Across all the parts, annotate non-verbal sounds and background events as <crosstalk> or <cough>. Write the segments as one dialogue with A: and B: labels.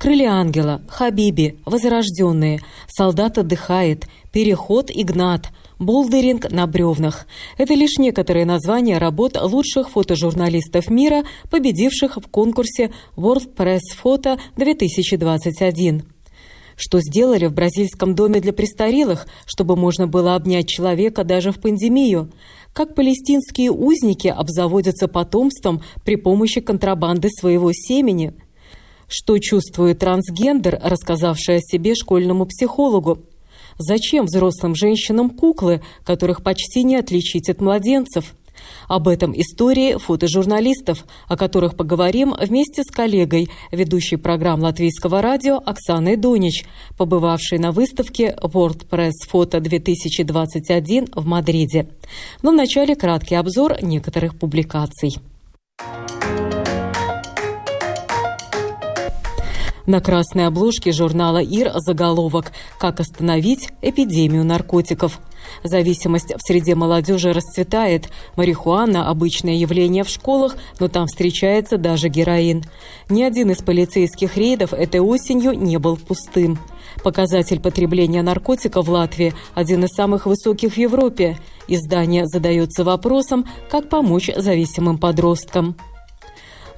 A: «Крылья ангела», «Хабиби», «Возрожденные», «Солдат отдыхает», «Переход», «Игнат», «Болдеринг на бревнах». Это лишь некоторые названия работ лучших фотожурналистов мира, победивших в конкурсе World Press Photo 2021 что сделали в бразильском доме для престарелых, чтобы можно было обнять человека даже в пандемию, как палестинские узники обзаводятся потомством при помощи контрабанды своего семени, что чувствует трансгендер, рассказавший о себе школьному психологу, Зачем взрослым женщинам куклы, которых почти не отличить от младенцев? Об этом истории фотожурналистов, о которых поговорим вместе с коллегой, ведущей программ Латвийского радио Оксаной Донич, побывавшей на выставке World Press Photo 2021 в Мадриде. Но вначале краткий обзор некоторых публикаций. На красной обложке журнала «Ир» заголовок «Как остановить эпидемию наркотиков». Зависимость в среде молодежи расцветает. Марихуана – обычное явление в школах, но там встречается даже героин. Ни один из полицейских рейдов этой осенью не был пустым. Показатель потребления наркотиков в Латвии один из самых высоких в Европе. Издание задается вопросом, как помочь зависимым подросткам.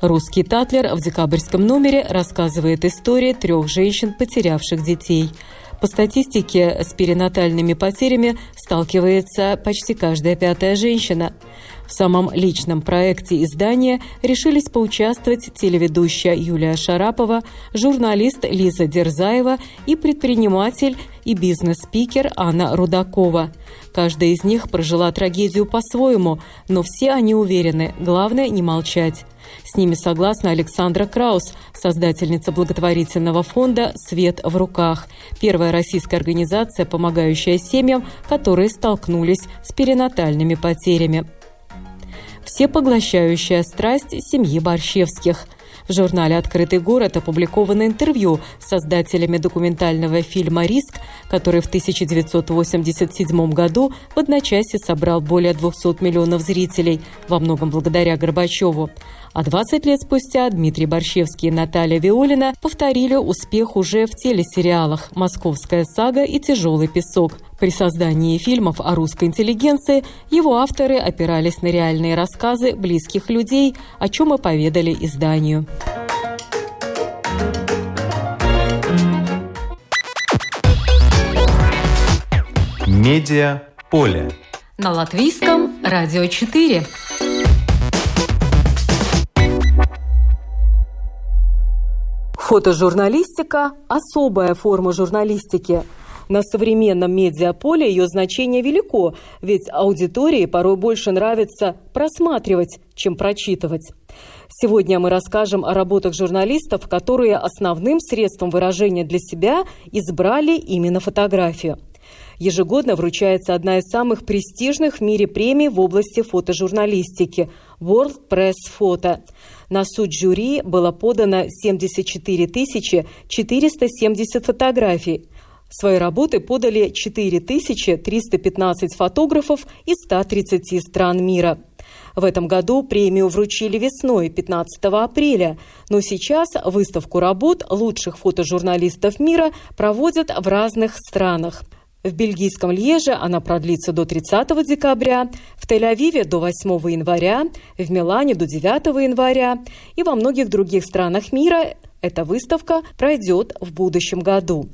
A: Русский Татлер в декабрьском номере рассказывает истории трех женщин, потерявших детей – по статистике, с перинатальными потерями сталкивается почти каждая пятая женщина. В самом личном проекте издания решились поучаствовать телеведущая Юлия Шарапова, журналист Лиза Дерзаева и предприниматель и бизнес-спикер Анна Рудакова. Каждая из них прожила трагедию по-своему, но все они уверены, главное не молчать. С ними согласна Александра Краус, создательница благотворительного фонда «Свет в руках», первая российская организация, помогающая семьям, которые столкнулись с перинатальными потерями. Всепоглощающая страсть семьи Борщевских – в журнале «Открытый город» опубликовано интервью с создателями документального фильма «Риск», который в 1987 году в одночасье собрал более 200 миллионов зрителей, во многом благодаря Горбачеву. А 20 лет спустя Дмитрий Борщевский и Наталья Виолина повторили успех уже в телесериалах «Московская сага» и «Тяжелый песок». При создании фильмов о русской интеллигенции его авторы опирались на реальные рассказы близких людей, о чем и поведали изданию.
B: Медиа поле.
C: На латвийском радио 4.
A: Фотожурналистика – особая форма журналистики. На современном медиаполе ее значение велико, ведь аудитории порой больше нравится просматривать, чем прочитывать. Сегодня мы расскажем о работах журналистов, которые основным средством выражения для себя избрали именно фотографию. Ежегодно вручается одна из самых престижных в мире премий в области фотожурналистики – World Press Photo. На суд жюри было подано 74 470 фотографий. Свои работы подали 4315 фотографов из 130 стран мира. В этом году премию вручили весной, 15 апреля, но сейчас выставку работ лучших фотожурналистов мира проводят в разных странах – в бельгийском Льеже она продлится до 30 декабря, в Тель-Авиве до 8 января, в Милане до 9 января и во многих других странах мира эта выставка пройдет в будущем году.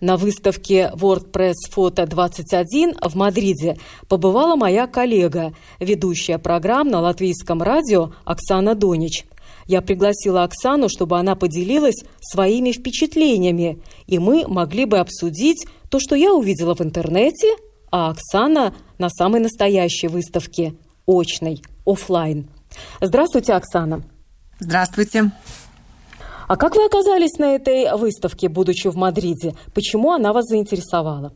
A: На выставке WordPress Photo 21 в Мадриде побывала моя коллега, ведущая программ на латвийском радио Оксана Донич. Я пригласила Оксану, чтобы она поделилась своими впечатлениями, и мы могли бы обсудить то, что я увидела в интернете, а Оксана на самой настоящей выставке, очной, офлайн. Здравствуйте, Оксана.
D: Здравствуйте.
A: А как вы оказались на этой выставке, будучи в Мадриде? Почему она вас заинтересовала?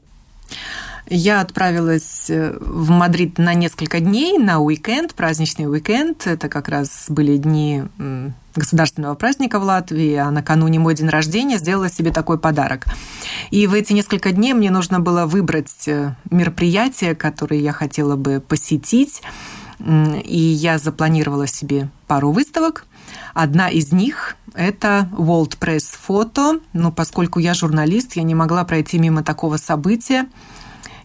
D: Я отправилась э, в Мадрид на несколько дней, на уикенд, праздничный уикенд. Это как раз были дни государственного праздника в Латвии, а накануне мой день рождения сделала себе такой подарок. И в эти несколько дней мне нужно было выбрать э, мероприятие, которое я хотела бы посетить. И я запланировала себе пару выставок. Одна из них – это World Press Photo. Но поскольку я журналист, я не могла пройти мимо такого события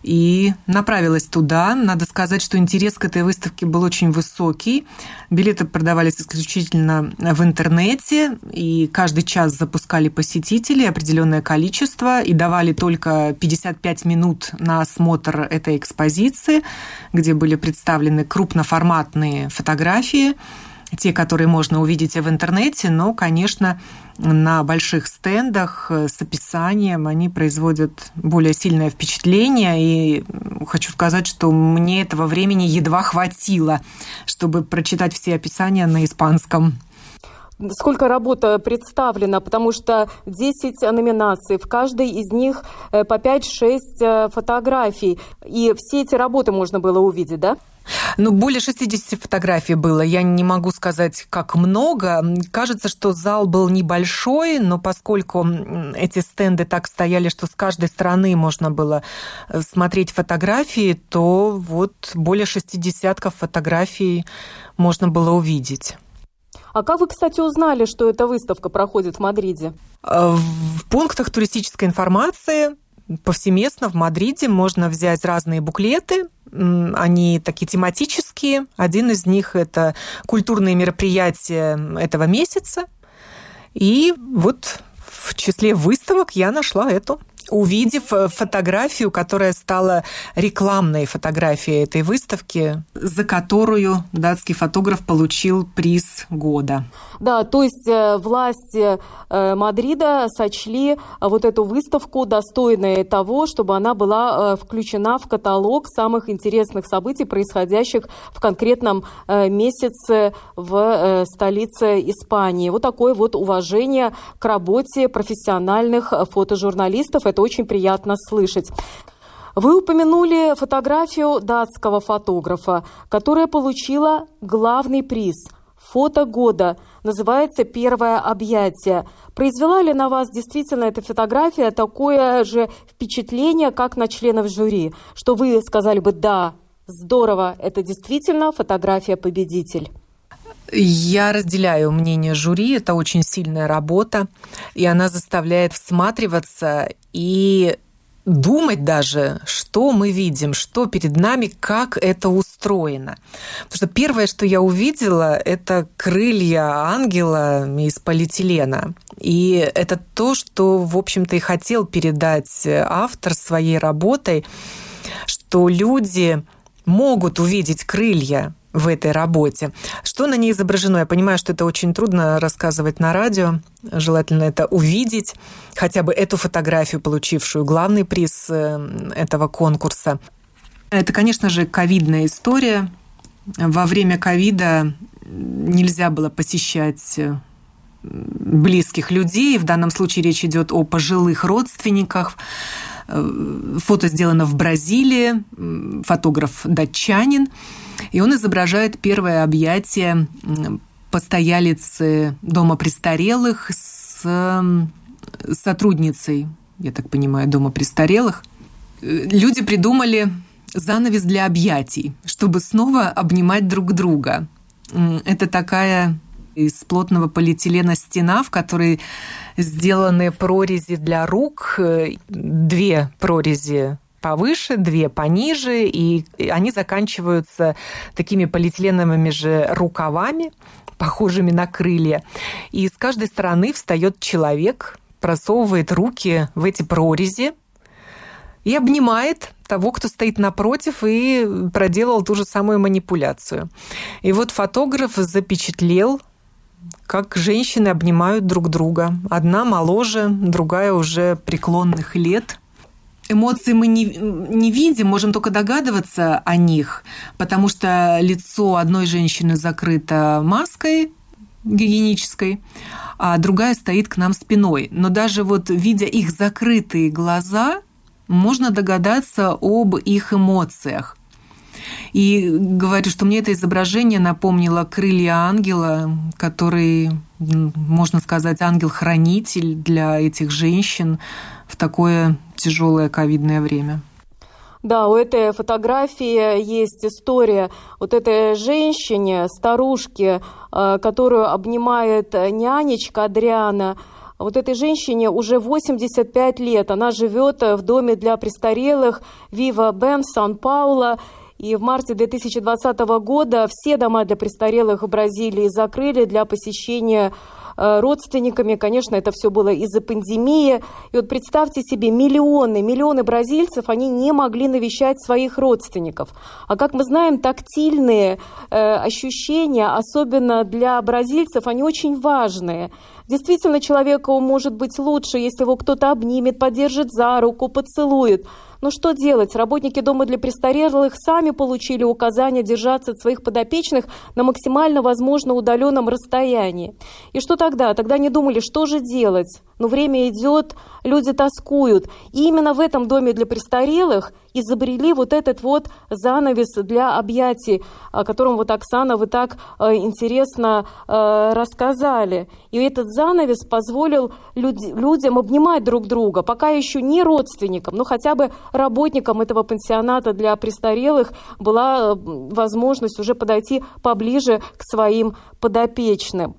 D: и направилась туда. Надо сказать, что интерес к этой выставке был очень высокий. Билеты продавались исключительно в интернете, и каждый час запускали посетителей определенное количество и давали только 55 минут на осмотр этой экспозиции, где были представлены крупноформатные фотографии те, которые можно увидеть в интернете, но, конечно, на больших стендах э, с описанием они производят более сильное впечатление. И хочу сказать, что мне этого времени едва хватило, чтобы прочитать все описания на испанском
A: сколько работа представлена, потому что 10 номинаций, в каждой из них э, по 5-6 э, фотографий. И все эти работы можно было увидеть, да?
D: Ну, более 60 фотографий было. Я не могу сказать, как много. Кажется, что зал был небольшой, но поскольку эти стенды так стояли, что с каждой стороны можно было э, смотреть фотографии, то вот более 60 фотографий можно было увидеть.
A: А как вы, кстати, узнали, что эта выставка проходит в Мадриде?
D: Э, в пунктах туристической информации повсеместно в Мадриде можно взять разные буклеты, они такие тематические. Один из них – это культурные мероприятия этого месяца. И вот в числе выставок я нашла эту увидев э, фотографию, которая стала рекламной фотографией этой выставки, за которую датский фотограф получил приз года.
A: Да, то есть э, власти э, Мадрида сочли вот эту выставку достойной того, чтобы она была включена в каталог самых интересных событий, происходящих в конкретном месяце в столице Испании. Вот такое вот уважение к работе профессиональных фотожурналистов это очень приятно слышать. Вы упомянули фотографию датского фотографа, которая получила главный приз «Фото года». Называется «Первое объятие». Произвела ли на вас действительно эта фотография такое же впечатление, как на членов жюри, что вы сказали бы «да, здорово, это действительно фотография-победитель»?
D: Я разделяю мнение жюри, это очень сильная работа, и она заставляет всматриваться и думать даже, что мы видим, что перед нами, как это устроено. Потому что первое, что я увидела, это крылья ангела из полиэтилена. И это то, что, в общем-то, и хотел передать автор своей работой, что люди могут увидеть крылья, в этой работе. Что на ней изображено? Я понимаю, что это очень трудно рассказывать на радио. Желательно это увидеть, хотя бы эту фотографию, получившую главный приз э, этого конкурса. Это, конечно же, ковидная история. Во время ковида нельзя было посещать э, близких людей. В данном случае речь идет о пожилых родственниках. Э, фото сделано в Бразилии, фотограф датчанин. И он изображает первое объятие постоялицы дома престарелых с сотрудницей, я так понимаю, дома престарелых. Люди придумали занавес для объятий, чтобы снова обнимать друг друга. Это такая из плотного полиэтилена стена, в которой сделаны прорези для рук, две прорези повыше, две пониже, и они заканчиваются такими полиэтиленовыми же рукавами, похожими на крылья. И с каждой стороны встает человек, просовывает руки в эти прорези и обнимает того, кто стоит напротив и проделал ту же самую манипуляцию. И вот фотограф запечатлел как женщины обнимают друг друга. Одна моложе, другая уже преклонных лет эмоции мы не, не видим, можем только догадываться о них, потому что лицо одной женщины закрыто маской, гигиенической, а другая стоит к нам спиной. Но даже вот видя их закрытые глаза, можно догадаться об их эмоциях. И говорю, что мне это изображение напомнило крылья ангела, который, можно сказать, ангел-хранитель для этих женщин в такое тяжелое ковидное время.
A: Да, у этой фотографии есть история вот этой женщине, старушке, э, которую обнимает нянечка Адриана. Вот этой женщине уже 85 лет. Она живет в доме для престарелых Вива Бен Сан-Пауло. И в марте 2020 года все дома для престарелых в Бразилии закрыли для посещения родственниками. Конечно, это все было из-за пандемии. И вот представьте себе, миллионы, миллионы бразильцев, они не могли навещать своих родственников. А как мы знаем, тактильные э, ощущения, особенно для бразильцев, они очень важные. Действительно, человеку может быть лучше, если его кто-то обнимет, поддержит за руку, поцелует. Но что делать? Работники дома для престарелых сами получили указание держаться от своих подопечных на максимально возможно удаленном расстоянии. И что тогда? Тогда не думали, что же делать? Но время идет, люди тоскуют. И именно в этом доме для престарелых изобрели вот этот вот занавес для объятий, о котором вот Оксана вы так э, интересно э, рассказали. И этот занавес позволил люд- людям обнимать друг друга, пока еще не родственникам, но хотя бы работникам этого пансионата для престарелых была э, возможность уже подойти поближе к своим подопечным.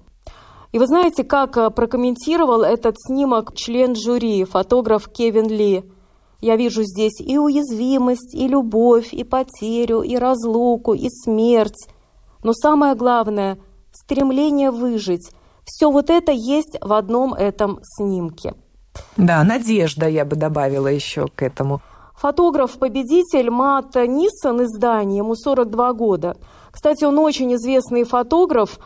A: И вы знаете, как прокомментировал этот снимок член жюри, фотограф Кевин Ли? Я вижу здесь и уязвимость, и любовь, и потерю, и разлуку, и смерть. Но самое главное – стремление выжить. Все вот это есть в одном этом снимке.
D: Да, надежда я бы добавила еще к этому.
A: Фотограф-победитель Мат Ниссон из Дании, ему 42 года. Кстати, он очень известный фотограф,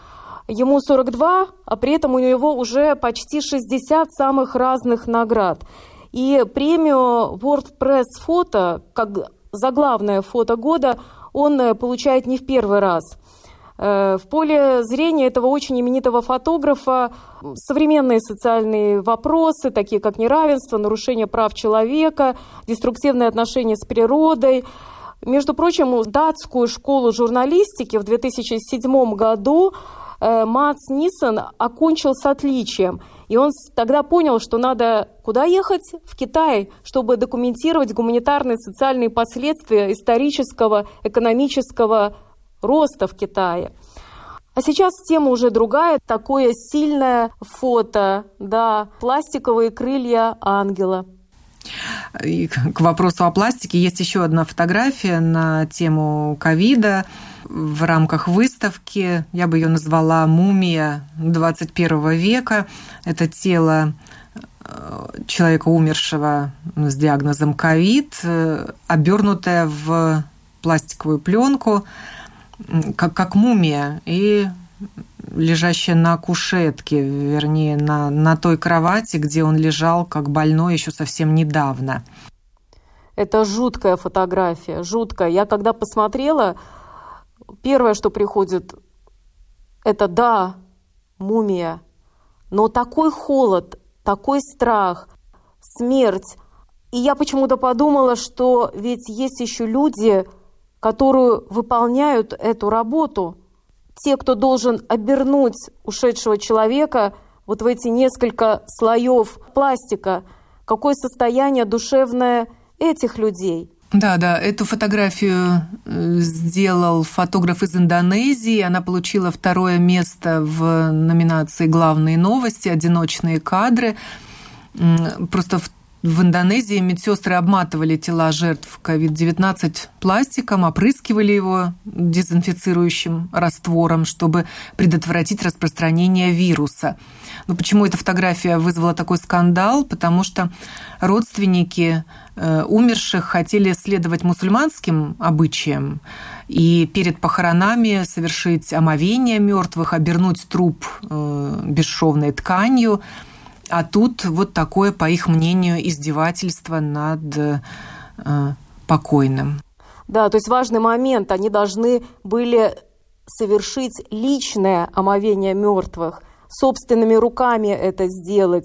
A: ему 42, а при этом у него уже почти 60 самых разных наград. И премию WordPress фото, как заглавное фото года, он э, получает не в первый раз. Э, в поле зрения этого очень именитого фотографа современные социальные вопросы, такие как неравенство, нарушение прав человека, деструктивные отношения с природой. Между прочим, датскую школу журналистики в 2007 году Мац Нисон окончил с отличием – и он тогда понял, что надо куда ехать? В Китай, чтобы документировать гуманитарные социальные последствия исторического, экономического роста в Китае. А сейчас тема уже другая, такое сильное фото, да, пластиковые крылья ангела.
D: И к вопросу о пластике есть еще одна фотография на тему ковида в рамках выставки. Я бы ее назвала «Мумия 21 века». Это тело э, человека, умершего с диагнозом ковид, э, обернутое в пластиковую пленку, как, как мумия, и лежащая на кушетке, вернее, на, на той кровати, где он лежал как больной еще совсем недавно.
A: Это жуткая фотография, жуткая. Я когда посмотрела, первое, что приходит, это да, мумия, но такой холод, такой страх, смерть. И я почему-то подумала, что ведь есть еще люди, которые выполняют эту работу. Те, кто должен обернуть ушедшего человека вот в эти несколько слоев пластика. Какое состояние душевное этих людей –
D: да, да, эту фотографию э, сделал фотограф из Индонезии. Она получила второе место в номинации «Главные новости. Одиночные кадры». Просто в в Индонезии медсестры обматывали тела жертв COVID-19 пластиком, опрыскивали его дезинфицирующим раствором, чтобы предотвратить распространение вируса. Но почему эта фотография вызвала такой скандал? Потому что родственники э, умерших хотели следовать мусульманским обычаям и перед похоронами совершить омовение мертвых, обернуть труп э, бесшовной тканью – а тут вот такое, по их мнению, издевательство над э, покойным.
A: Да, то есть важный момент. Они должны были совершить личное омовение мертвых, собственными руками это сделать,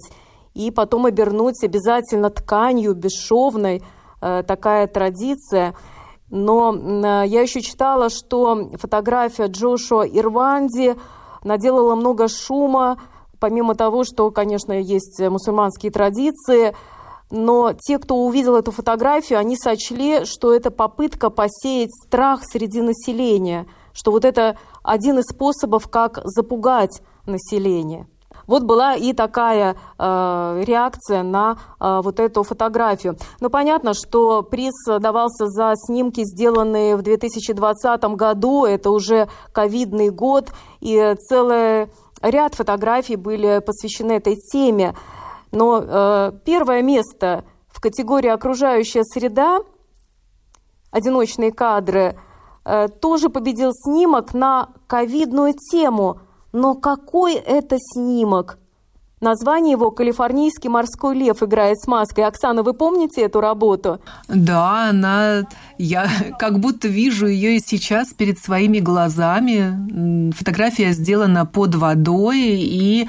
A: и потом обернуть обязательно тканью бесшовной, э, такая традиция. Но э, я еще читала, что фотография Джошуа Ирванди наделала много шума, помимо того, что, конечно, есть мусульманские традиции, но те, кто увидел эту фотографию, они сочли, что это попытка посеять страх среди населения, что вот это один из способов, как запугать население. Вот была и такая э, реакция на э, вот эту фотографию. Но понятно, что приз давался за снимки, сделанные в 2020 году. Это уже ковидный год, и целый ряд фотографий были посвящены этой теме. Но э, первое место в категории «Окружающая среда», одиночные кадры, э, тоже победил снимок на ковидную тему. Но какой это снимок? Название его «Калифорнийский морской лев» играет с маской. Оксана, вы помните эту работу?
D: Да, она... Я как будто вижу ее и сейчас перед своими глазами. Фотография сделана под водой, и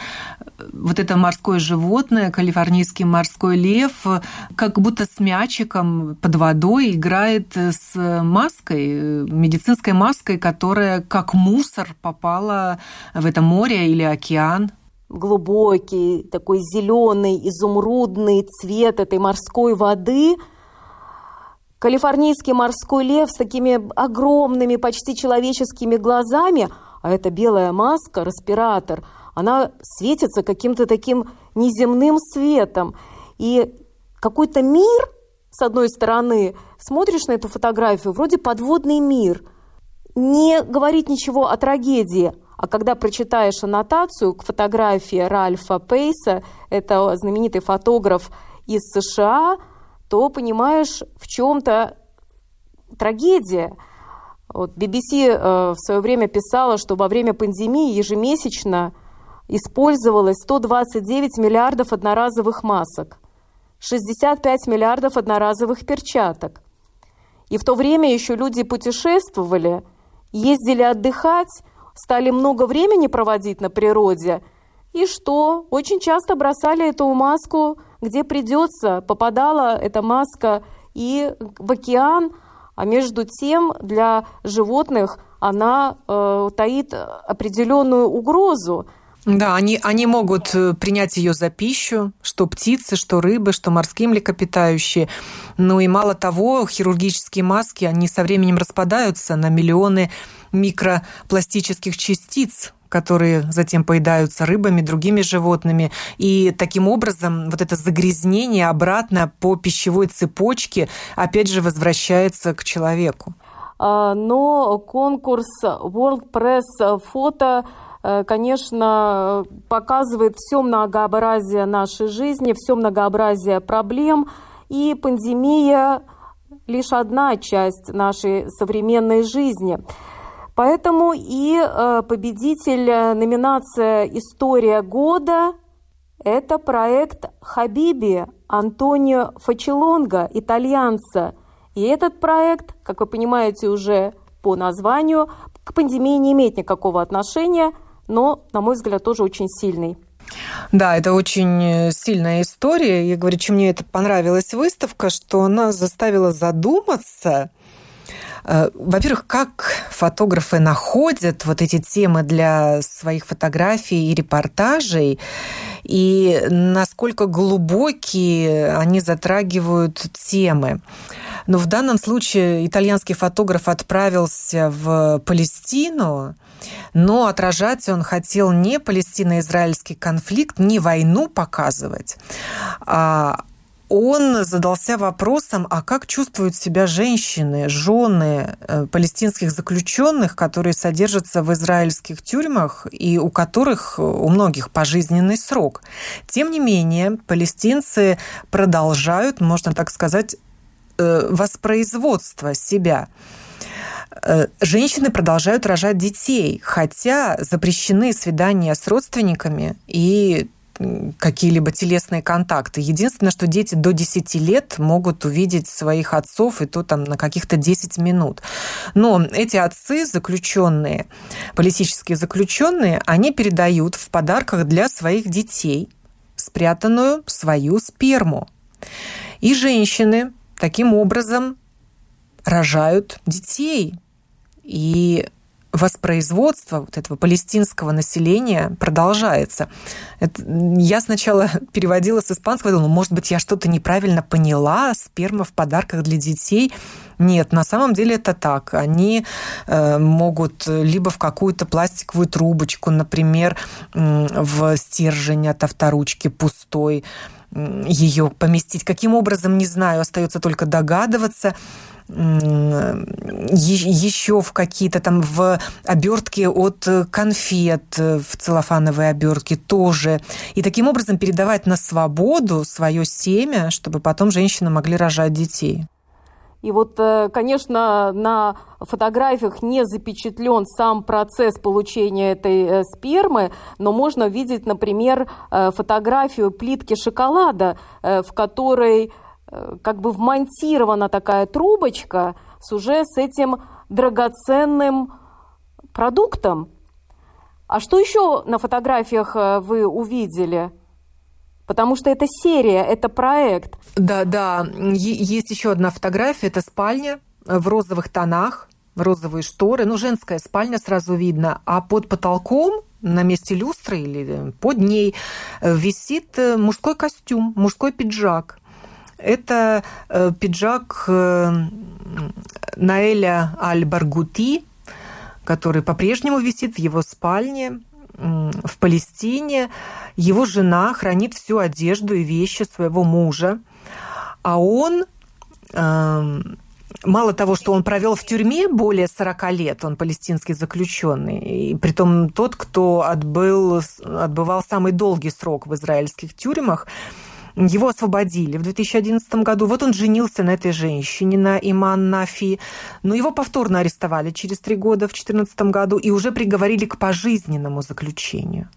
D: вот это морское животное, калифорнийский морской лев, как будто с мячиком под водой играет с маской, медицинской маской, которая как мусор попала в это море или океан
A: глубокий, такой зеленый, изумрудный цвет этой морской воды. Калифорнийский морской лев с такими огромными, почти человеческими глазами, а это белая маска, респиратор, она светится каким-то таким неземным светом. И какой-то мир, с одной стороны, смотришь на эту фотографию, вроде подводный мир. Не говорит ничего о трагедии – а когда прочитаешь аннотацию к фотографии Ральфа Пейса, это знаменитый фотограф из США, то понимаешь, в чем-то трагедия. Вот BBC э, в свое время писала, что во время пандемии ежемесячно использовалось 129 миллиардов одноразовых масок, 65 миллиардов одноразовых перчаток. И в то время еще люди путешествовали, ездили отдыхать, стали много времени проводить на природе, и что? Очень часто бросали эту маску, где придется, попадала эта маска и в океан, а между тем для животных она э, таит определенную угрозу.
D: Да, они, они могут э, принять ее за пищу, что птицы, что рыбы, что морские млекопитающие. Ну и мало того, хирургические маски, они со временем распадаются на миллионы микропластических частиц, которые затем поедаются рыбами, другими животными. И таким образом вот это загрязнение обратно по пищевой цепочке опять же возвращается к человеку.
A: А, но конкурс World Press э, конечно, показывает все многообразие нашей жизни, все многообразие проблем, и пандемия лишь одна часть нашей современной жизни. Поэтому и э, победитель э, номинация «История года» – это проект Хабиби Антонио Фачелонга, итальянца. И этот проект, как вы понимаете уже по названию, к пандемии не имеет никакого отношения, но, на мой взгляд, тоже очень сильный.
D: Да, это очень э, сильная история. Я говорю, чем мне это понравилась выставка, что она заставила задуматься – Э, во-первых, как фотографы находят вот эти темы для своих фотографий и репортажей, и насколько глубокие они затрагивают темы. Но в данном случае итальянский фотограф отправился в Палестину, но отражать он хотел не палестино-израильский конфликт, не войну показывать, а он задался вопросом, а как чувствуют себя женщины, жены э, палестинских заключенных, которые содержатся в израильских тюрьмах и у которых э, у многих пожизненный срок. Тем не менее, палестинцы продолжают, можно так сказать, э, воспроизводство себя. Женщины продолжают рожать детей, хотя запрещены свидания с родственниками и какие-либо телесные контакты. Единственное, что дети до 10 лет могут увидеть своих отцов, и то там на каких-то 10 минут. Но эти отцы, заключенные, политические заключенные, они передают в подарках для своих детей спрятанную свою сперму. И женщины таким образом рожают детей. И воспроизводство вот этого палестинского населения продолжается. Это, я сначала <laughs> переводила с испанского, думала, может быть, я что-то неправильно поняла, сперма в подарках для детей. Нет, на самом деле это так. Они э, могут либо в какую-то пластиковую трубочку, например, в стержень от авторучки пустой, ее поместить. Каким образом, не знаю, остается только догадываться еще в какие-то там в обертке от конфет, в целлофановой обертке тоже. И таким образом передавать на свободу свое семя, чтобы потом женщины могли рожать детей.
A: И вот, э, конечно, на фотографиях не запечатлен сам процесс получения этой э, спермы, но можно видеть, например, э, фотографию плитки шоколада, в которой как бы вмонтирована такая трубочка с уже с этим драгоценным продуктом. А что еще на фотографиях вы увидели? Потому что это серия, это проект.
D: Да, да. Есть еще одна фотография. Это спальня в розовых тонах, розовые шторы. Ну, женская спальня сразу видно. А под потолком на месте люстры или под ней висит мужской костюм, мужской пиджак. Это э, пиджак э, Наэля Аль-Баргути, который по-прежнему висит в его спальне в Палестине. Его жена хранит всю одежду и вещи своего мужа, а он эм, мало того, что он провел в тюрьме более 40 лет, он палестинский заключенный, и притом тот, кто отбыл, отбывал самый долгий срок в израильских тюрьмах, его освободили в 2011 году. Вот он женился на этой женщине, на Иман Нафи. Но его повторно арестовали через три года в 2014 году и уже приговорили к пожизненному заключению.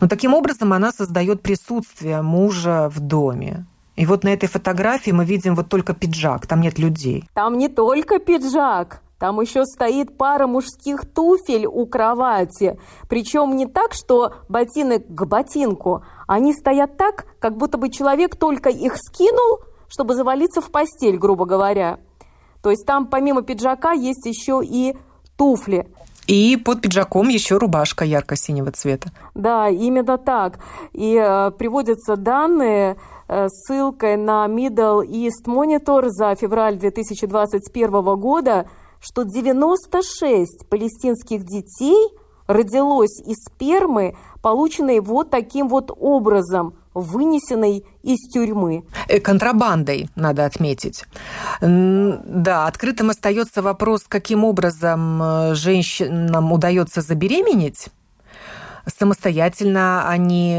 D: Но таким образом она создает присутствие мужа в доме. И вот на этой фотографии мы видим вот только пиджак, там нет людей.
A: Там не только пиджак, там еще стоит пара мужских туфель у кровати. Причем не так, что ботинок к ботинку. Они стоят так, как будто бы человек только их скинул, чтобы завалиться в постель, грубо говоря. То есть там помимо пиджака есть еще и туфли.
D: И под пиджаком еще рубашка ярко-синего цвета.
A: Да, именно так. И э, приводятся данные э, ссылкой на Middle East Monitor за февраль 2021 года – что 96 палестинских детей родилось из спермы, полученной вот таким вот образом, вынесенной из тюрьмы.
D: Э, контрабандой, надо отметить. Да, открытым остается вопрос, каким образом э, женщинам удается забеременеть самостоятельно они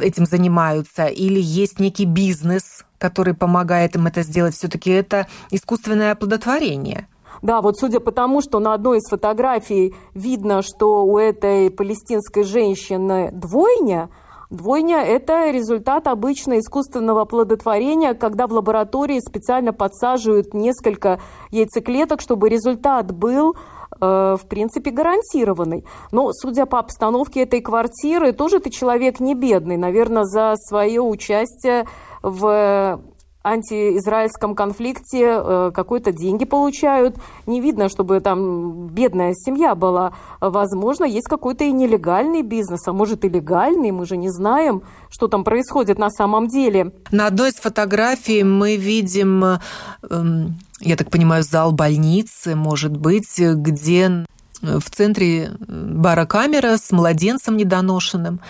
D: этим занимаются, или есть некий бизнес, который помогает им это сделать. Все-таки это искусственное оплодотворение.
A: Да, вот судя по тому, что на одной из фотографий видно, что у этой палестинской женщины двойня, Двойня – это результат обычно искусственного оплодотворения, когда в лаборатории специально подсаживают несколько яйцеклеток, чтобы результат был э, в принципе, гарантированный. Но, судя по обстановке этой квартиры, тоже ты человек не бедный. Наверное, за свое участие в антиизраильском конфликте э, какой-то деньги получают. Не видно, чтобы там бедная семья была. Возможно, есть какой-то и нелегальный бизнес, а может и легальный. Мы же не знаем, что там происходит на самом деле.
D: На одной из фотографий мы видим, эм, я так понимаю, зал больницы, может быть, где в центре бара камера с младенцем недоношенным.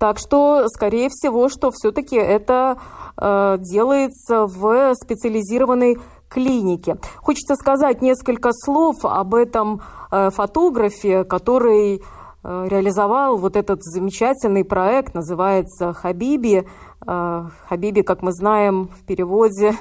A: Так что, скорее всего, что все-таки это э, делается в специализированной клинике. Хочется сказать несколько слов об этом э, фотографе, который э, реализовал вот этот замечательный проект, называется «Хабиби». Э, «Хабиби», как мы знаем, в переводе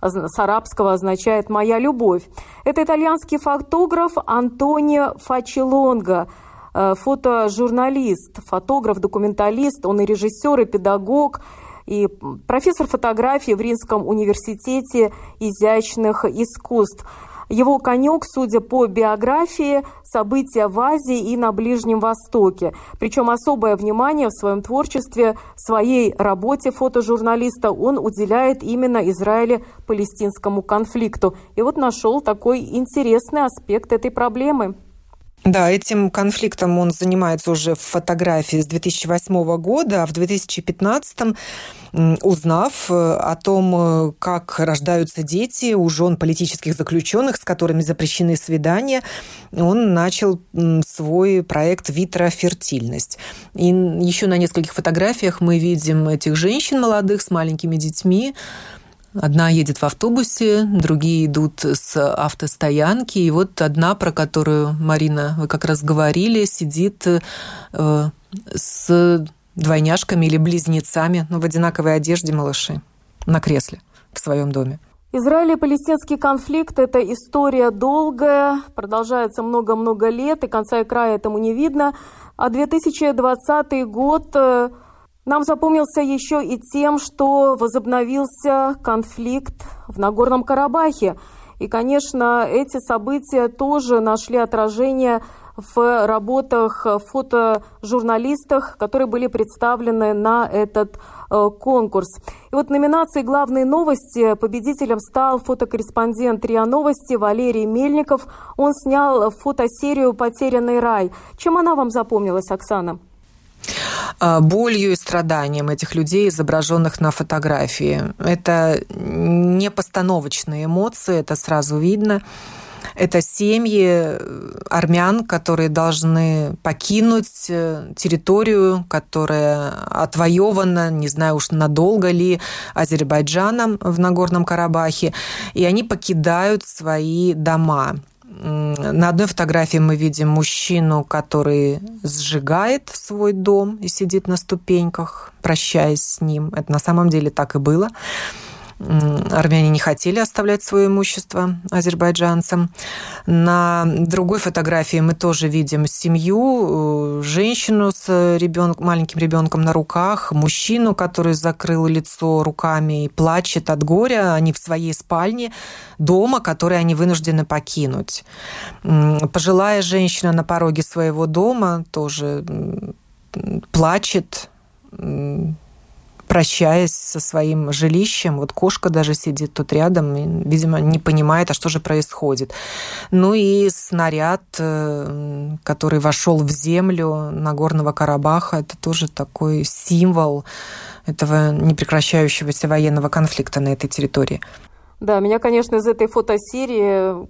A: с арабского означает «моя любовь». Это итальянский фотограф Антонио э, фотожурналист, фотограф, документалист, он и режиссер, и педагог, и профессор фотографии в Римском университете изящных искусств. Его конек, судя по биографии, события в Азии и на Ближнем Востоке. Причем особое внимание в своем творчестве, своей работе фотожурналиста он уделяет именно Израиле-палестинскому конфликту. И вот нашел такой интересный аспект этой проблемы.
D: Да, этим конфликтом он занимается уже в фотографии с 2008 года, а в 2015 узнав э, о том, э, как рождаются дети у жен политических заключенных, с которыми запрещены свидания, он начал свой проект «Витрофертильность». И еще на нескольких фотографиях мы видим этих женщин молодых с маленькими детьми, Одна едет в автобусе, другие идут с автостоянки. И вот одна, про которую, Марина, вы как раз говорили, сидит э, с двойняшками или близнецами, ну, в одинаковой одежде малыши на кресле в своем доме.
A: Израиль и палестинский конфликт – это история долгая, продолжается много-много лет, и конца и края этому не видно. А 2020 год э, нам запомнился еще и тем, что возобновился конфликт в Нагорном Карабахе. И, конечно, эти события тоже нашли отражение в работах фотожурналистах, которые были представлены на этот э, конкурс. И вот номинации «Главные новости» победителем стал фотокорреспондент РИА Новости Валерий Мельников. Он снял фотосерию «Потерянный рай». Чем она вам запомнилась, Оксана?
D: А, болью и страданием этих людей, изображенных на фотографии. Это не постановочные эмоции, это сразу видно. Это семьи э, армян, которые должны покинуть э, территорию, которая отвоевана, не знаю уж надолго ли, Азербайджаном в Нагорном Карабахе, и они покидают свои дома. На одной фотографии мы видим мужчину, который сжигает свой дом и сидит на ступеньках, прощаясь с ним. Это на самом деле так и было армяне не хотели оставлять свое имущество азербайджанцам. На другой фотографии мы тоже видим семью, э, женщину с ребенок, маленьким ребенком на руках, мужчину, который закрыл лицо руками и плачет от горя. Они в своей спальне дома, который они вынуждены покинуть. Пожилая женщина на пороге своего дома тоже плачет, прощаясь со своим жилищем. Вот кошка даже сидит тут рядом, и, видимо, не понимает, а что же происходит. Ну и снаряд, э, который вошел в землю Нагорного Карабаха, это тоже такой символ этого непрекращающегося военного конфликта на этой территории.
A: Да, меня, конечно, из этой фотосерии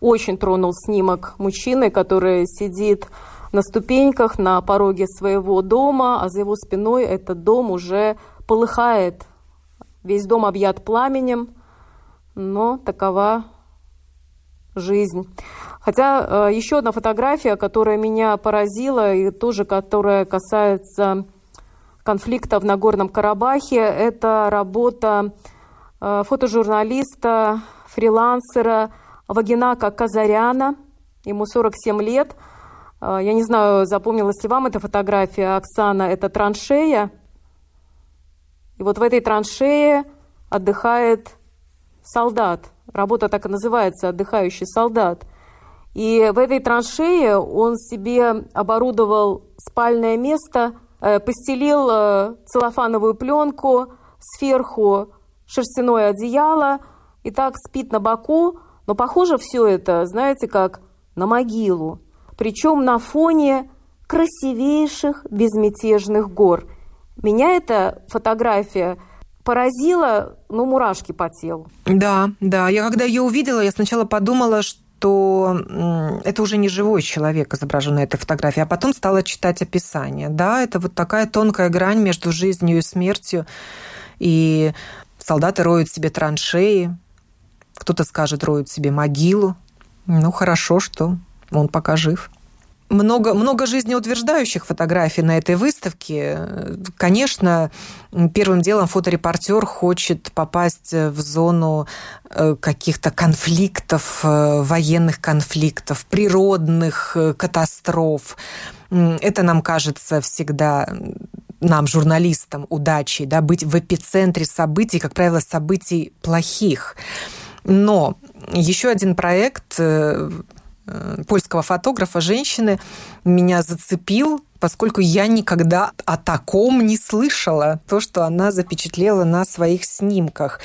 A: очень тронул снимок мужчины, который сидит на ступеньках на пороге своего дома, а за его спиной этот дом уже полыхает. Весь дом объят пламенем, но такова жизнь. Хотя э, еще одна фотография, которая меня поразила и тоже которая касается конфликта в Нагорном Карабахе, это работа э, фотожурналиста, фрилансера Вагинака Казаряна. Ему 47 лет – я не знаю, запомнилась ли вам эта фотография, Оксана, это траншея. И вот в этой траншее отдыхает солдат. Работа так и называется «Отдыхающий солдат». И в этой траншее он себе оборудовал спальное место, э, постелил э, целлофановую пленку, сверху шерстяное одеяло и так спит на боку. Но похоже все это, знаете, как на могилу причем на фоне красивейших безмятежных гор. Меня эта фотография поразила, ну, мурашки по телу.
D: Да, да. Я когда ее увидела, я сначала подумала, что это уже не живой человек, изображен на этой фотографии, а потом стала читать описание. Да, это вот такая тонкая грань между жизнью и смертью. И солдаты роют себе траншеи, кто-то скажет, роют себе могилу. Ну, хорошо, что он пока жив. много, много жизнеутверждающих фотографий на этой выставке. Конечно, первым делом фоторепортер хочет попасть в зону э, каких-то конфликтов, э, военных конфликтов, природных э, катастроф. Это нам кажется всегда нам, журналистам, удачей, да, быть в эпицентре событий, как правило, событий плохих. Но еще один проект польского фотографа, женщины, меня зацепил, поскольку я никогда о таком не слышала, то, что она запечатлела на своих снимках.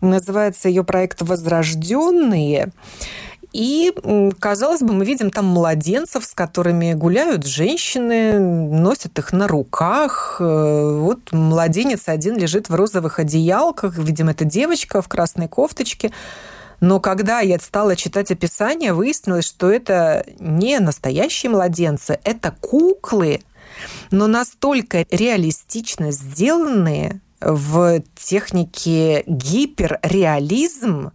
D: Называется ее проект «Возрожденные». И, казалось бы, мы видим там младенцев, с которыми гуляют женщины, носят их на руках. Э, вот младенец один лежит в розовых одеялках, видимо, это девочка в красной кофточке. Но когда я стала читать описание, выяснилось, что это не настоящие младенцы, это куклы, но настолько реалистично сделанные в технике гиперреализм,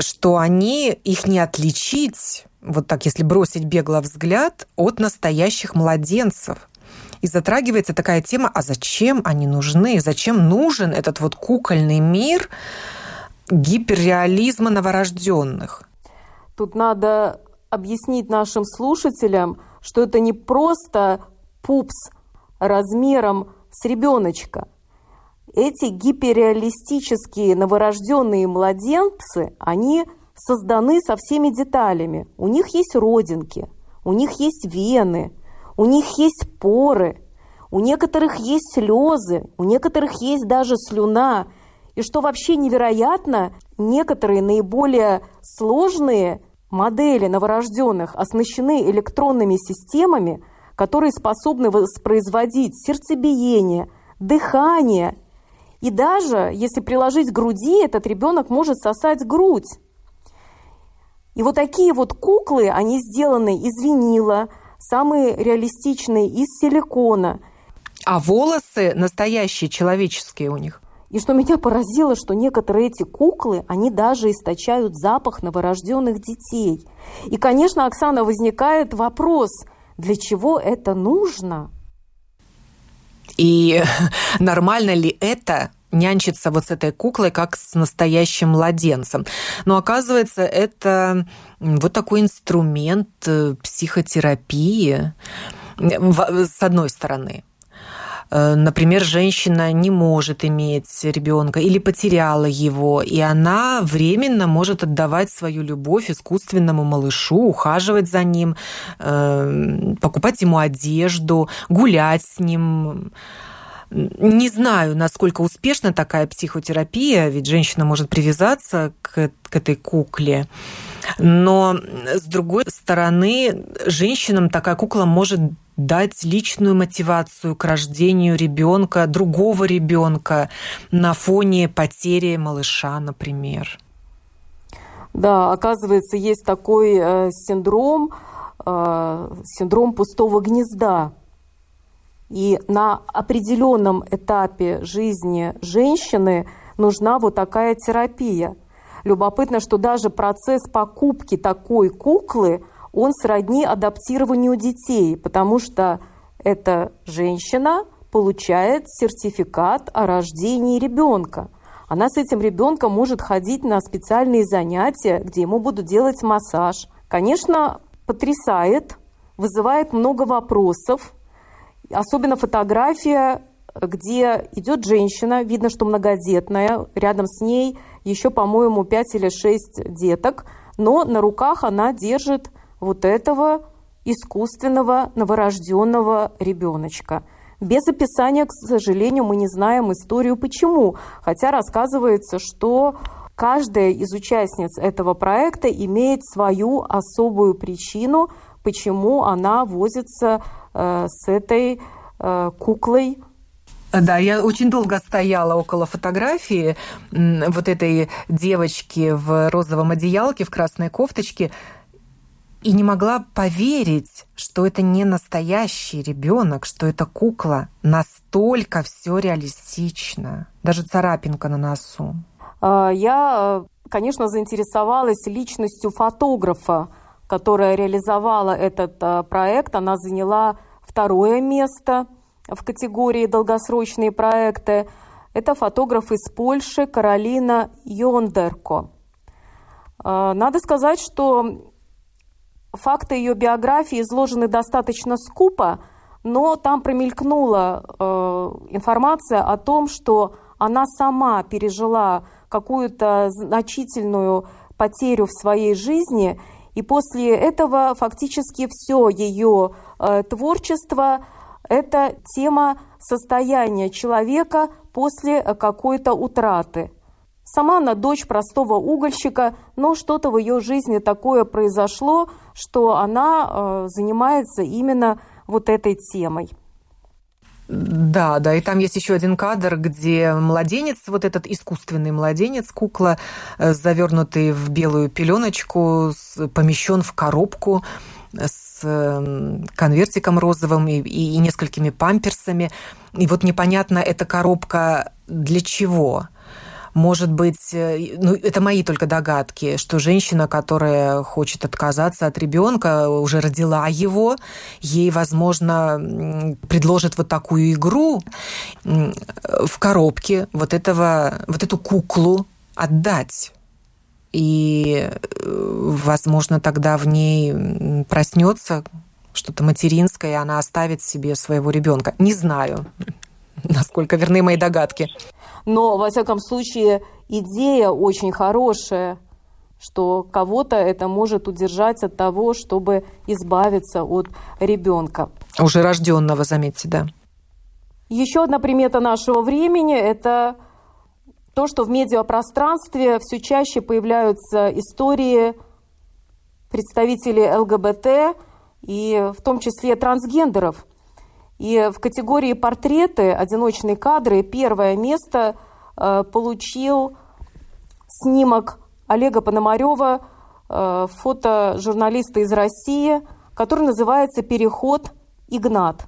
D: что они их не отличить, вот так, если бросить бегло взгляд, от настоящих младенцев. И затрагивается такая тема, а зачем они нужны, зачем нужен этот вот кукольный мир, гиперреализма новорожденных.
A: Тут надо объяснить нашим слушателям, что это не просто пупс размером с ребеночка. Эти гиперреалистические новорожденные младенцы, они созданы со всеми деталями. У них есть родинки, у них есть вены, у них есть поры, у некоторых есть слезы, у некоторых есть даже слюна – и что вообще невероятно, некоторые наиболее сложные модели новорожденных оснащены электронными системами, которые способны воспроизводить сердцебиение, дыхание. И даже если приложить к груди, этот ребенок может сосать грудь. И вот такие вот куклы, они сделаны из винила, самые реалистичные из силикона.
D: А волосы настоящие, человеческие у них?
A: И что меня поразило, что некоторые эти куклы, они даже источают запах новорожденных детей. И, конечно, Оксана, возникает вопрос, для чего это нужно?
D: И <laughs> нормально ли это нянчиться вот с этой куклой, как с настоящим младенцем. Но оказывается, это вот такой инструмент э, психотерапии, с одной стороны. Э, например, женщина не может иметь ребенка или потеряла его, и она временно может отдавать свою любовь искусственному малышу, ухаживать за ним, э, покупать ему одежду, гулять с ним. Не знаю, насколько успешна такая психотерапия, ведь женщина может привязаться к, к этой кукле. Но, с другой стороны, женщинам такая кукла может дать личную мотивацию к рождению ребенка, другого ребенка на фоне потери малыша, например.
A: Да, оказывается, есть такой э, синдром, э, синдром пустого гнезда. И на определенном этапе жизни женщины нужна вот такая терапия. Любопытно, что даже процесс покупки такой куклы, он сродни адаптированию детей, потому что эта женщина получает сертификат о рождении ребенка. Она с этим ребенком может ходить на специальные занятия, где ему будут делать массаж. Конечно, потрясает, вызывает много вопросов. Особенно фотография, где идет женщина, видно, что многодетная, рядом с ней еще, по-моему, 5 или 6 деток, но на руках она держит вот этого искусственного новорожденного ребеночка. Без описания, к сожалению, мы не знаем историю почему, хотя рассказывается, что каждая из участниц этого проекта имеет свою особую причину, почему она возится э, с этой э, куклой.
D: Да, я очень долго стояла около фотографии вот этой девочки в розовом одеялке, в красной кофточке и не могла поверить, что это не настоящий ребенок, что это кукла. Настолько все реалистично. Даже царапинка на носу.
A: А, я, конечно, заинтересовалась личностью фотографа, которая реализовала этот э, проект, она заняла второе место в категории долгосрочные проекты. Это фотограф из Польши Каролина Йондерко. Э, надо сказать, что факты ее биографии изложены достаточно скупо, но там промелькнула э, информация о том, что она сама пережила какую-то значительную потерю в своей жизни, и после этого фактически все ее э, творчество – это тема состояния человека после какой-то утраты. Сама она дочь простого угольщика, но что-то в ее жизни такое произошло, что она э, занимается именно вот этой темой.
D: Да, да, и там есть еще один кадр, где младенец, вот этот искусственный младенец, кукла, э, завернутый в белую пеленочку, помещен в коробку с эм, конвертиком розовым и, и несколькими памперсами. И вот непонятно, эта коробка для чего? Может быть, э, ну, это мои только догадки, что женщина, которая хочет отказаться от ребенка, уже родила его, ей, возможно, предложит вот такую игру в коробке вот, этого, вот эту куклу отдать. И, э, возможно, тогда в ней проснется что-то материнское, и она оставит себе своего ребенка. Не знаю, насколько верны мои догадки.
A: Но, во всяком случае, идея очень хорошая, что кого-то это может удержать от того, чтобы избавиться от ребенка.
D: Уже рожденного, заметьте, да.
A: Еще одна примета нашего времени – это то, что в медиапространстве все чаще появляются истории представителей ЛГБТ и в том числе трансгендеров – и в категории портреты, одиночные кадры, первое место э, получил снимок Олега Пономарева, э, фотожурналиста из России, который называется «Переход Игнат».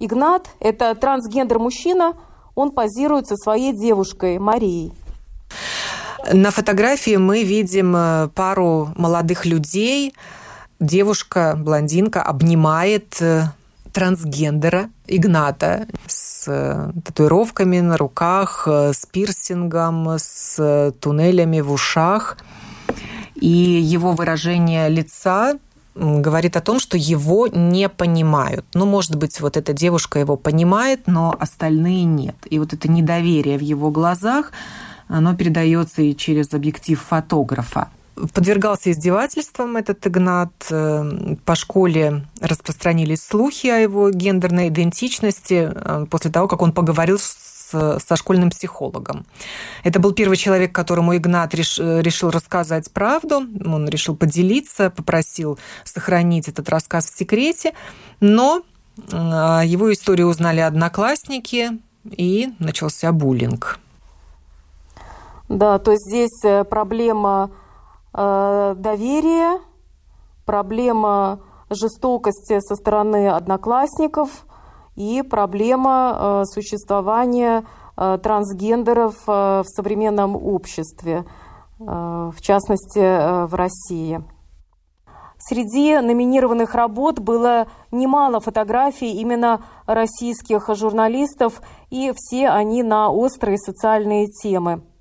A: Игнат – это трансгендер-мужчина, он позирует со своей девушкой Марией.
D: На фотографии мы видим э, пару молодых людей. Девушка, блондинка, обнимает трансгендера Игната с э, татуировками на руках, э, с пирсингом, с туннелями в ушах. И его выражение лица говорит о том, что его не понимают. Ну, может быть, вот эта девушка его понимает, но остальные нет. И вот это недоверие в его глазах, оно передается и через объектив фотографа подвергался издевательствам этот Игнат. Э, по школе распространились слухи о его гендерной идентичности э, после того, как он поговорил с, со школьным психологом. Это был первый человек, которому Игнат реш, решил рассказать правду. Он решил поделиться, попросил сохранить этот рассказ в секрете. Но э, его историю узнали одноклассники, и начался буллинг.
A: Да, то есть здесь проблема Э, доверие, проблема жестокости со стороны одноклассников и проблема э, существования э, трансгендеров в современном обществе, в частности в России. Среди номинированных работ было немало фотографий именно российских журналистов, и все они на острые социальные темы –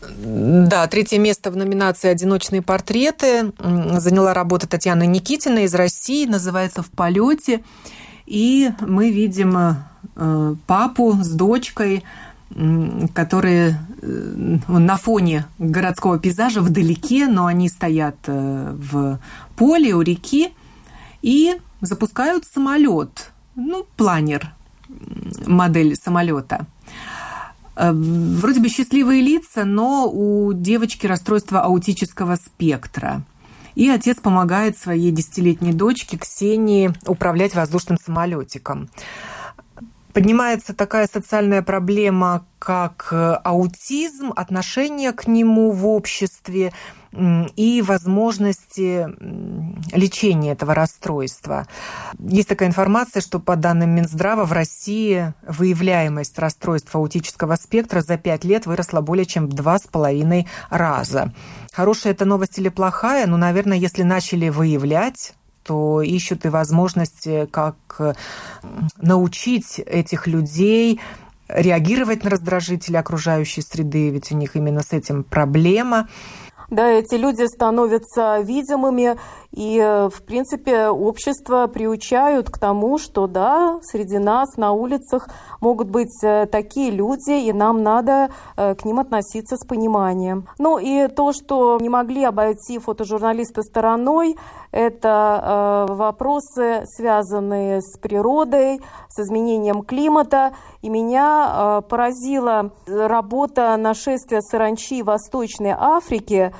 D: да, третье место в номинации «Одиночные портреты» заняла работа Татьяны Никитиной из России, называется «В полете». И мы видим э, папу с дочкой, которые э, на фоне городского пейзажа вдалеке, но они стоят э, в поле у реки и запускают самолет, ну, планер, модель самолета – вроде бы счастливые лица, но у девочки расстройство аутического спектра. И отец помогает своей десятилетней дочке Ксении управлять воздушным самолетиком. Поднимается такая социальная проблема, как э, аутизм, отношение к нему в обществе и возможности лечения этого расстройства. Есть такая информация, что по данным Минздрава в России выявляемость расстройства аутического спектра за пять лет выросла более чем в два с половиной раза. Хорошая это новость или плохая? Ну, наверное, если начали выявлять, что ищут и возможности, как научить этих людей реагировать на раздражители окружающей среды, ведь у них именно с этим проблема.
A: Да, эти люди становятся видимыми, и, э, в принципе, общество приучают к тому, что да, среди нас на улицах могут быть э, такие люди, и нам надо э, к ним относиться с пониманием. Ну и то, что не могли обойти фотожурналисты стороной, это вопросы, связанные с природой, с изменением климата. И меня поразила работа нашествия саранчи в Восточной Африке, Э,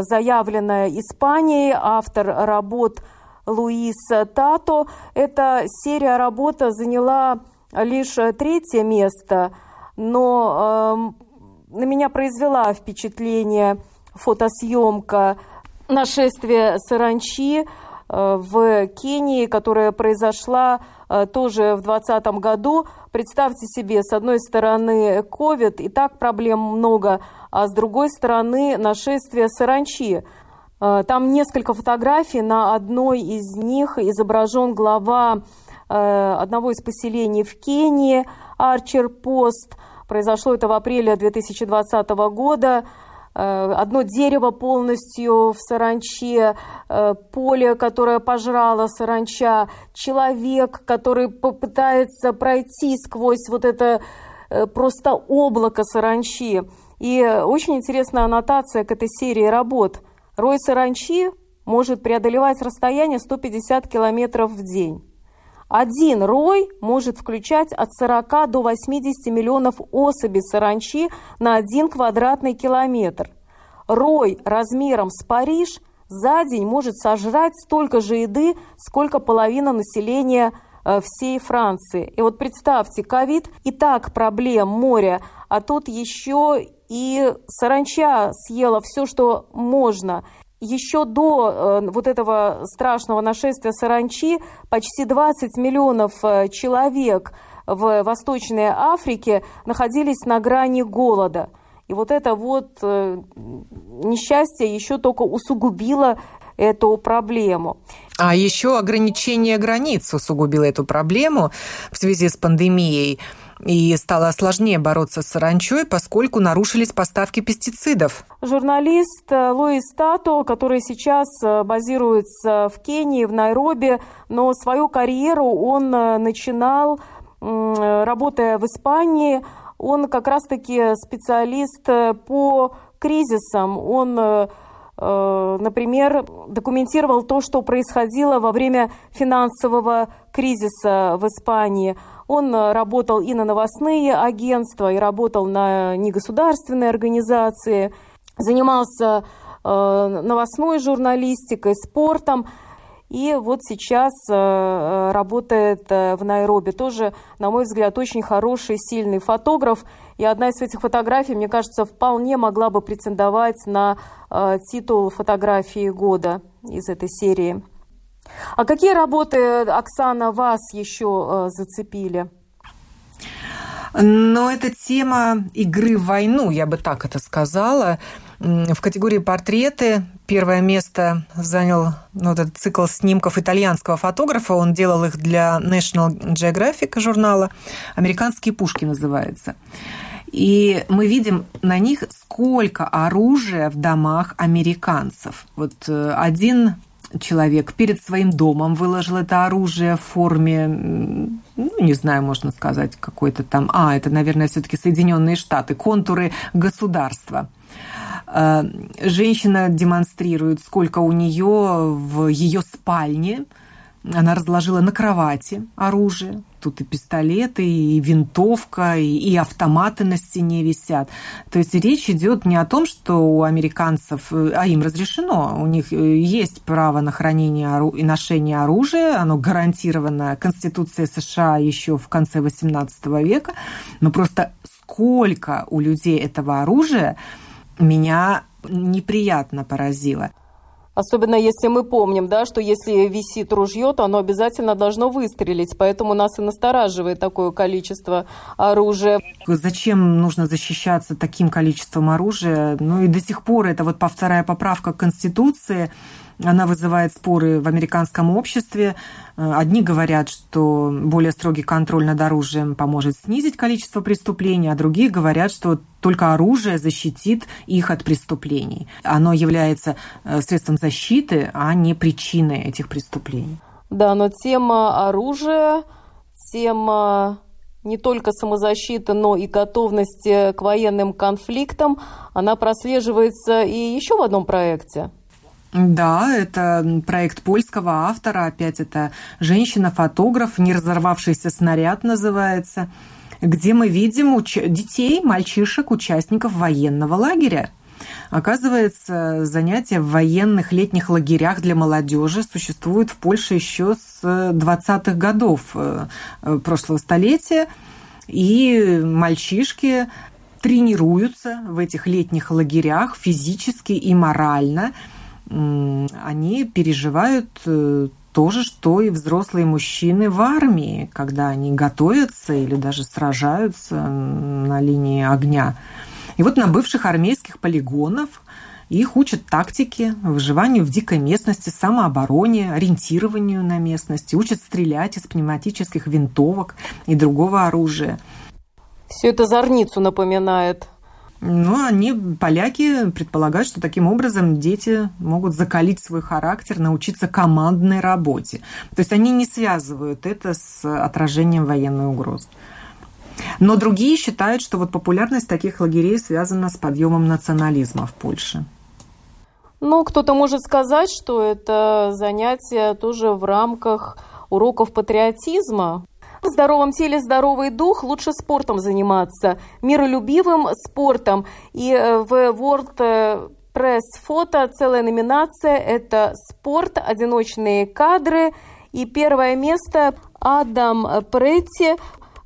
A: заявленная Испанией, автор работ Луис Тато. Эта серия работ заняла лишь третье место, но э, на меня произвела впечатление фотосъемка нашествия саранчи э, в Кении, которая произошла э, тоже в 2020 году. Представьте себе, с одной стороны COVID, и так проблем много, а с другой стороны нашествие саранчи. Э, там несколько фотографий, на одной из них изображен глава э, одного из поселений в Кении, Арчер Пост. Произошло это в апреле 2020 года. Э, одно дерево полностью в саранче, поле, которое пожрало саранча, человек, который попытается пройти сквозь вот это просто облако саранчи. И очень интересная аннотация к этой серии работ. Рой саранчи может преодолевать расстояние 150 километров в день. Один рой может включать от 40 до 80 миллионов особей саранчи на один квадратный километр. Рой размером с Париж за день может сожрать столько же еды, сколько половина населения э, всей Франции. И вот представьте, ковид и так проблем море, а тут еще и саранча съела все, что можно. Еще до э, вот этого страшного нашествия саранчи почти 20 миллионов э, человек в Восточной Африке находились на грани голода. И вот это вот э, несчастье еще только усугубило эту проблему.
D: А еще ограничение границ усугубило эту проблему в связи с пандемией и стало сложнее бороться с саранчой, поскольку нарушились поставки пестицидов.
A: Журналист э, Луис Тато, который сейчас э, базируется в Кении, в Найроби, но свою карьеру он э, начинал, работая в Испании. Он как раз-таки специалист по кризисам. Он например, документировал то, что происходило во время финансового кризиса в Испании. Он э, работал и на новостные агентства, и работал на негосударственные организации, занимался э, новостной журналистикой, спортом. И вот сейчас э, работает в Найроби. Тоже, на мой взгляд, очень хороший, сильный фотограф. И одна из этих фотографий, мне кажется, вполне могла бы претендовать на титул фотографии года из этой серии. А какие работы, Оксана, вас еще э, зацепили?
D: Но это тема игры в войну, я бы так это сказала. В категории портреты первое место занял ну, этот цикл снимков итальянского фотографа. Он делал их для National Geographic журнала. «Американские пушки» называется. И мы видим на них, сколько оружия в домах американцев. Вот э, один человек перед своим домом выложил это оружие в форме, ну, не знаю, можно сказать, какой-то там, а, это, наверное, все-таки Соединенные Штаты, контуры государства. Э, женщина демонстрирует, сколько у нее в ее спальне она разложила на кровати оружие, тут и пистолеты, и винтовка, и, и автоматы на стене висят. То есть речь идет не о том, что у американцев, а им разрешено, у них есть право на хранение и ношение оружия, оно гарантировано Конституцией США еще в конце XVIII века, но просто сколько у людей этого оружия меня неприятно поразило.
A: Особенно если мы помним, да, что если висит ружье, то оно обязательно должно выстрелить. Поэтому нас и настораживает такое количество оружия.
D: Зачем нужно защищаться таким количеством оружия? Ну и до сих пор это вот вторая поправка к Конституции она вызывает споры в американском обществе. Э, одни говорят, что более строгий контроль над оружием поможет снизить количество преступлений, а другие говорят, что только оружие защитит их от преступлений. Оно является э, средством защиты, а не причиной этих преступлений.
A: Да, но тема оружия, тема не только самозащиты, но и готовности к военным конфликтам, она прослеживается и еще в одном проекте –
D: да, это проект польского автора, опять это женщина-фотограф, не разорвавшийся снаряд называется, где мы видим уч- детей, мальчишек, участников военного лагеря. Оказывается, занятия в военных летних лагерях для молодежи существуют в Польше еще с 20-х годов э, э, прошлого столетия. И мальчишки тренируются в этих летних лагерях физически и морально – они переживают э, то же, что и взрослые мужчины в армии, когда они готовятся или даже сражаются на линии огня. И вот на бывших армейских полигонах их учат тактике, выживанию в дикой местности, самообороне, ориентированию на местности, учат стрелять из пневматических винтовок и другого оружия.
A: Все это зорницу напоминает.
D: Но они, поляки, предполагают, что таким образом дети могут закалить свой характер, научиться командной работе. То есть они не связывают это с отражением военной угрозы. Но другие считают, что вот популярность таких лагерей связана с подъемом национализма в Польше.
A: Ну, кто-то может сказать, что это занятие тоже в рамках уроков патриотизма. В здоровом теле здоровый дух, лучше спортом заниматься, миролюбивым спортом. И э, в World э, Press фото целая номинация – это спорт, одиночные кадры. И первое место – Адам Претти,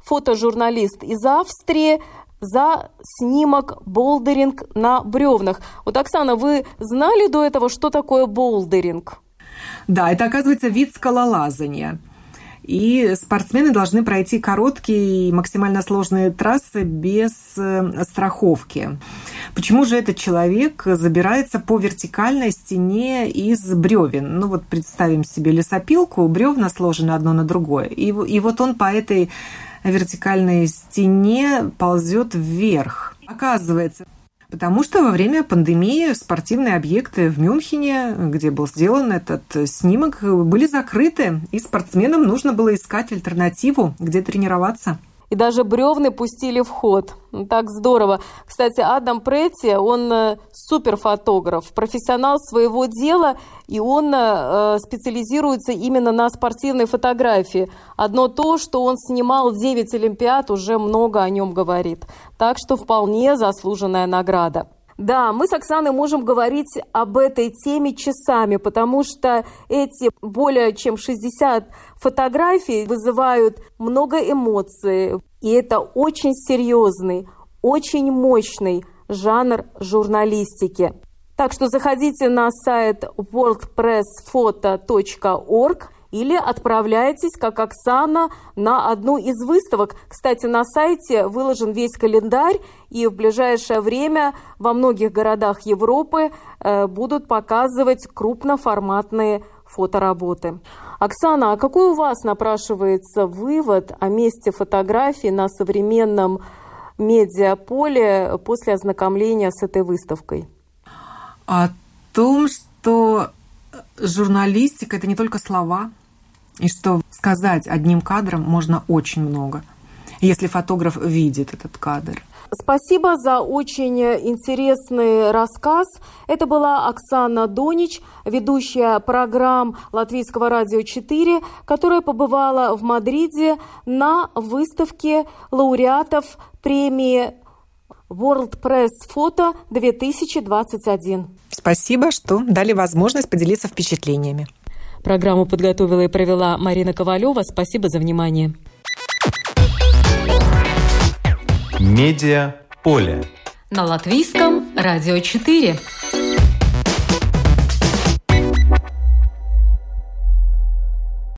A: фотожурналист из Австрии, за снимок болдеринг на бревнах. Вот, Оксана, вы знали до этого, что такое болдеринг?
D: Да, это, оказывается, вид скалолазания и спортсмены должны пройти короткие и максимально сложные трассы без э, страховки. Почему же этот человек забирается по вертикальной стене из бревен? Ну вот представим себе лесопилку, бревна сложены одно на другое, и, и вот он по этой вертикальной стене ползет вверх. Оказывается, Потому что во время пандемии спортивные объекты в Мюнхене, где был сделан этот снимок, были закрыты, и спортсменам нужно было искать альтернативу, где тренироваться
A: и даже бревны пустили в ход. Ну, так здорово. Кстати, Адам Претти, он э, суперфотограф, профессионал своего дела, и он э, специализируется именно на спортивной фотографии. Одно то, что он снимал 9 Олимпиад, уже много о нем говорит. Так что вполне заслуженная награда. Да, мы с Оксаной можем говорить об этой теме часами, потому что эти более чем 60 фотографий вызывают много эмоций. И это очень серьезный, очень мощный жанр журналистики. Так что заходите на сайт worldpressphoto.org или отправляйтесь, как Оксана, на одну из выставок. Кстати, на сайте выложен весь календарь, и в ближайшее время во многих городах Европы э, будут показывать крупноформатные фотоработы. Оксана, а какой у вас напрашивается вывод о месте фотографии на современном медиаполе после ознакомления с этой выставкой?
D: О том, что журналистика – это не только слова, и что сказать одним кадром можно очень много. если фотограф видит этот кадр.
A: Спасибо за очень интересный рассказ. Это была Оксана Донич, ведущая программ Латвийского радио 4, которая побывала в Мадриде на выставке лауреатов премии World Press Photo 2021.
D: Спасибо, что дали возможность поделиться впечатлениями.
A: Программу подготовила и провела Марина Ковалева. Спасибо за внимание.
B: Медиа поле.
C: На латвийском радио 4.